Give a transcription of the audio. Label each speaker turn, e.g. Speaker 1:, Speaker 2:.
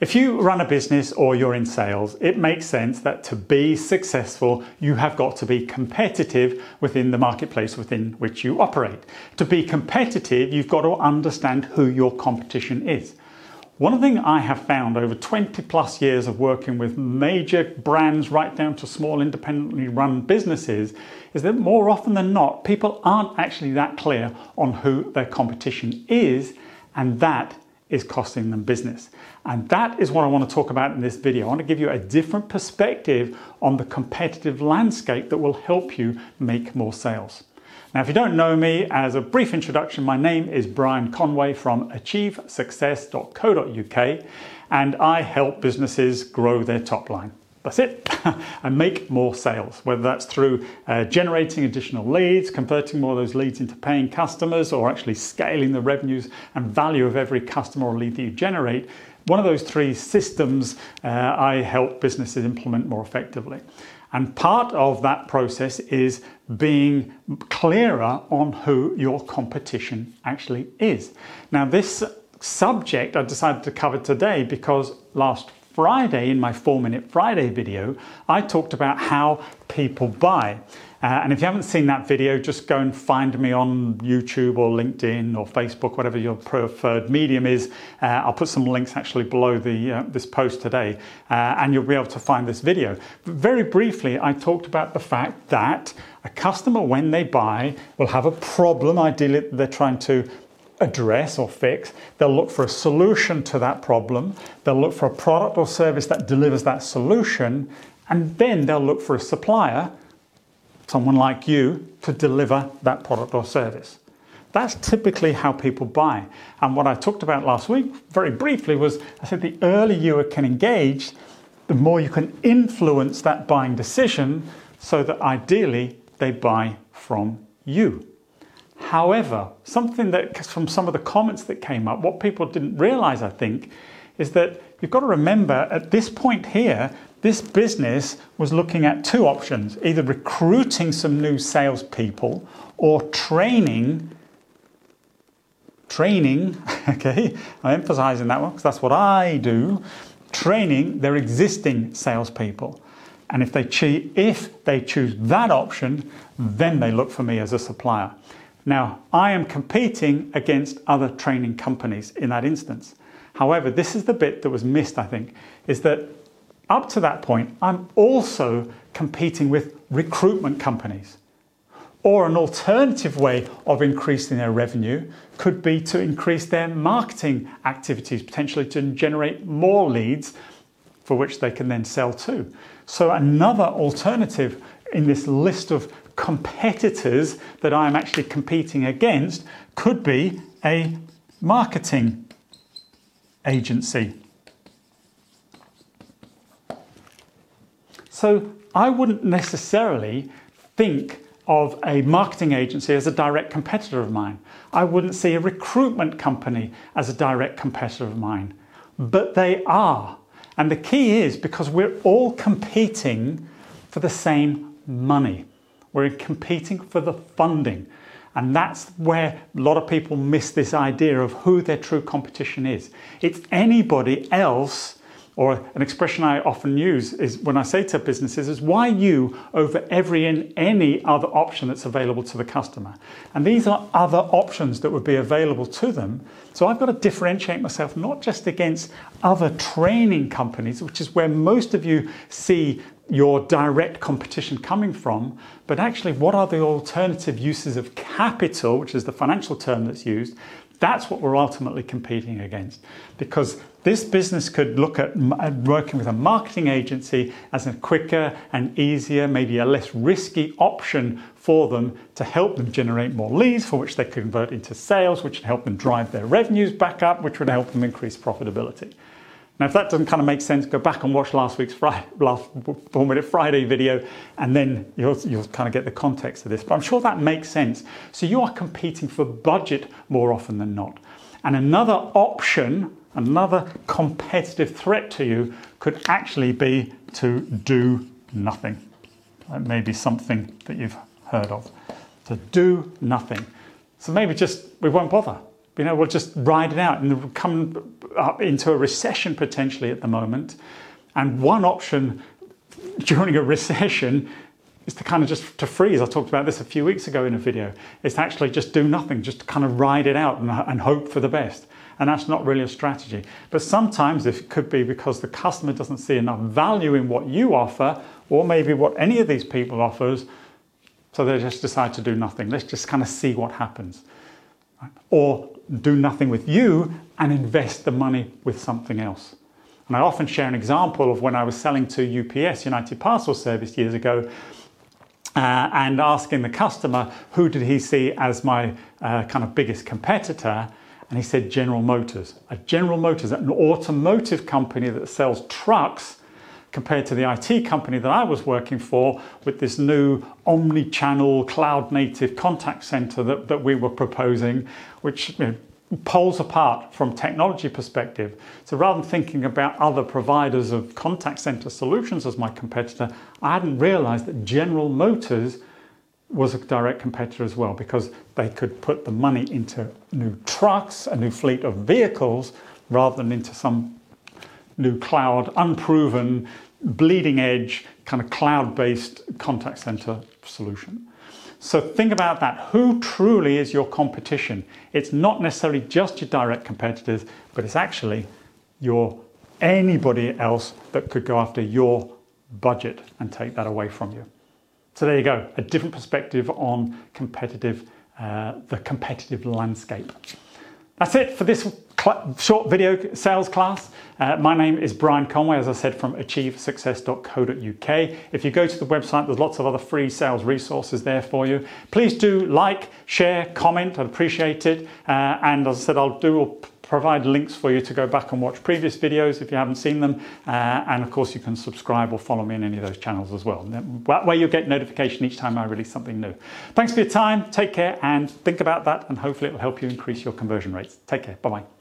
Speaker 1: If you run a business or you're in sales, it makes sense that to be successful, you have got to be competitive within the marketplace within which you operate. To be competitive, you've got to understand who your competition is. One thing I have found over 20 plus years of working with major brands right down to small independently run businesses is that more often than not, people aren't actually that clear on who their competition is, and that is costing them business. And that is what I want to talk about in this video. I want to give you a different perspective on the competitive landscape that will help you make more sales. Now, if you don't know me, as a brief introduction, my name is Brian Conway from achievesuccess.co.uk, and I help businesses grow their top line. That's it. and make more sales, whether that's through uh, generating additional leads, converting more of those leads into paying customers, or actually scaling the revenues and value of every customer or lead that you generate. One of those three systems uh, I help businesses implement more effectively. And part of that process is being clearer on who your competition actually is. Now, this subject I decided to cover today because last Friday, in my four minute Friday video, I talked about how people buy. Uh, and if you haven't seen that video, just go and find me on YouTube or LinkedIn or Facebook, whatever your preferred medium is. Uh, I'll put some links actually below the, uh, this post today, uh, and you'll be able to find this video. But very briefly, I talked about the fact that a customer, when they buy, will have a problem, ideally, they're trying to address or fix. They'll look for a solution to that problem. They'll look for a product or service that delivers that solution. And then they'll look for a supplier, someone like you, to deliver that product or service. That's typically how people buy. And what I talked about last week, very briefly, was I said the earlier you can engage, the more you can influence that buying decision so that ideally they buy from you. However, something that from some of the comments that came up, what people didn't realize, I think, is that you've got to remember at this point here, this business was looking at two options either recruiting some new salespeople or training. Training, okay, I'm emphasizing that one because that's what I do. Training their existing salespeople. And if they, choose, if they choose that option, then they look for me as a supplier. Now, I am competing against other training companies in that instance. However, this is the bit that was missed, I think, is that up to that point, I'm also competing with recruitment companies. Or an alternative way of increasing their revenue could be to increase their marketing activities, potentially to generate more leads for which they can then sell to. So, another alternative in this list of competitors that I'm actually competing against could be a marketing agency. So I wouldn't necessarily think of a marketing agency as a direct competitor of mine. I wouldn't see a recruitment company as a direct competitor of mine. But they are. And the key is because we're all competing for the same money. We're competing for the funding. And that's where a lot of people miss this idea of who their true competition is. It's anybody else, or an expression I often use is when I say to businesses is why you over every and any other option that's available to the customer. And these are other options that would be available to them. So I've got to differentiate myself not just against other training companies, which is where most of you see your direct competition coming from, but actually, what are the alternative uses of capital, which is the financial term that's used? That's what we're ultimately competing against. Because this business could look at working with a marketing agency as a quicker and easier, maybe a less risky option for them to help them generate more leads, for which they convert into sales, which would help them drive their revenues back up, which would help them increase profitability. Now, if that doesn't kind of make sense, go back and watch last week's Friday, last four minute Friday video, and then you'll, you'll kind of get the context of this. But I'm sure that makes sense. So you are competing for budget more often than not. And another option, another competitive threat to you could actually be to do nothing. That may be something that you've heard of. To do nothing. So maybe just we won't bother you know, we'll just ride it out and come into a recession potentially at the moment. And one option during a recession is to kind of just to freeze. I talked about this a few weeks ago in a video. Is to actually just do nothing, just kind of ride it out and, and hope for the best. And that's not really a strategy. But sometimes it could be because the customer doesn't see enough value in what you offer, or maybe what any of these people offers, so they just decide to do nothing. Let's just kind of see what happens. Or do nothing with you and invest the money with something else. And I often share an example of when I was selling to UPS, United Parcel Service, years ago, uh, and asking the customer who did he see as my uh, kind of biggest competitor. And he said General Motors. A General Motors, an automotive company that sells trucks compared to the IT company that I was working for with this new omni-channel cloud native contact center that, that we were proposing, which you know, apart from technology perspective. So rather than thinking about other providers of contact center solutions as my competitor, I hadn't realized that General Motors was a direct competitor as well because they could put the money into new trucks, a new fleet of vehicles, rather than into some new cloud, unproven, bleeding edge, kind of cloud based contact center solution. So think about that. Who truly is your competition? It's not necessarily just your direct competitors, but it's actually your anybody else that could go after your budget and take that away from you. So there you go, a different perspective on competitive, uh, the competitive landscape. That's it for this short video sales class. Uh, my name is Brian Conway, as I said, from achievesuccess.co.uk. If you go to the website, there's lots of other free sales resources there for you. Please do like, share, comment, I'd appreciate it. Uh, and as I said, I'll do provide links for you to go back and watch previous videos if you haven't seen them. Uh, and of course, you can subscribe or follow me in any of those channels as well. That way, you'll get notification each time I release something new. Thanks for your time. Take care and think about that, and hopefully, it will help you increase your conversion rates. Take care. Bye bye.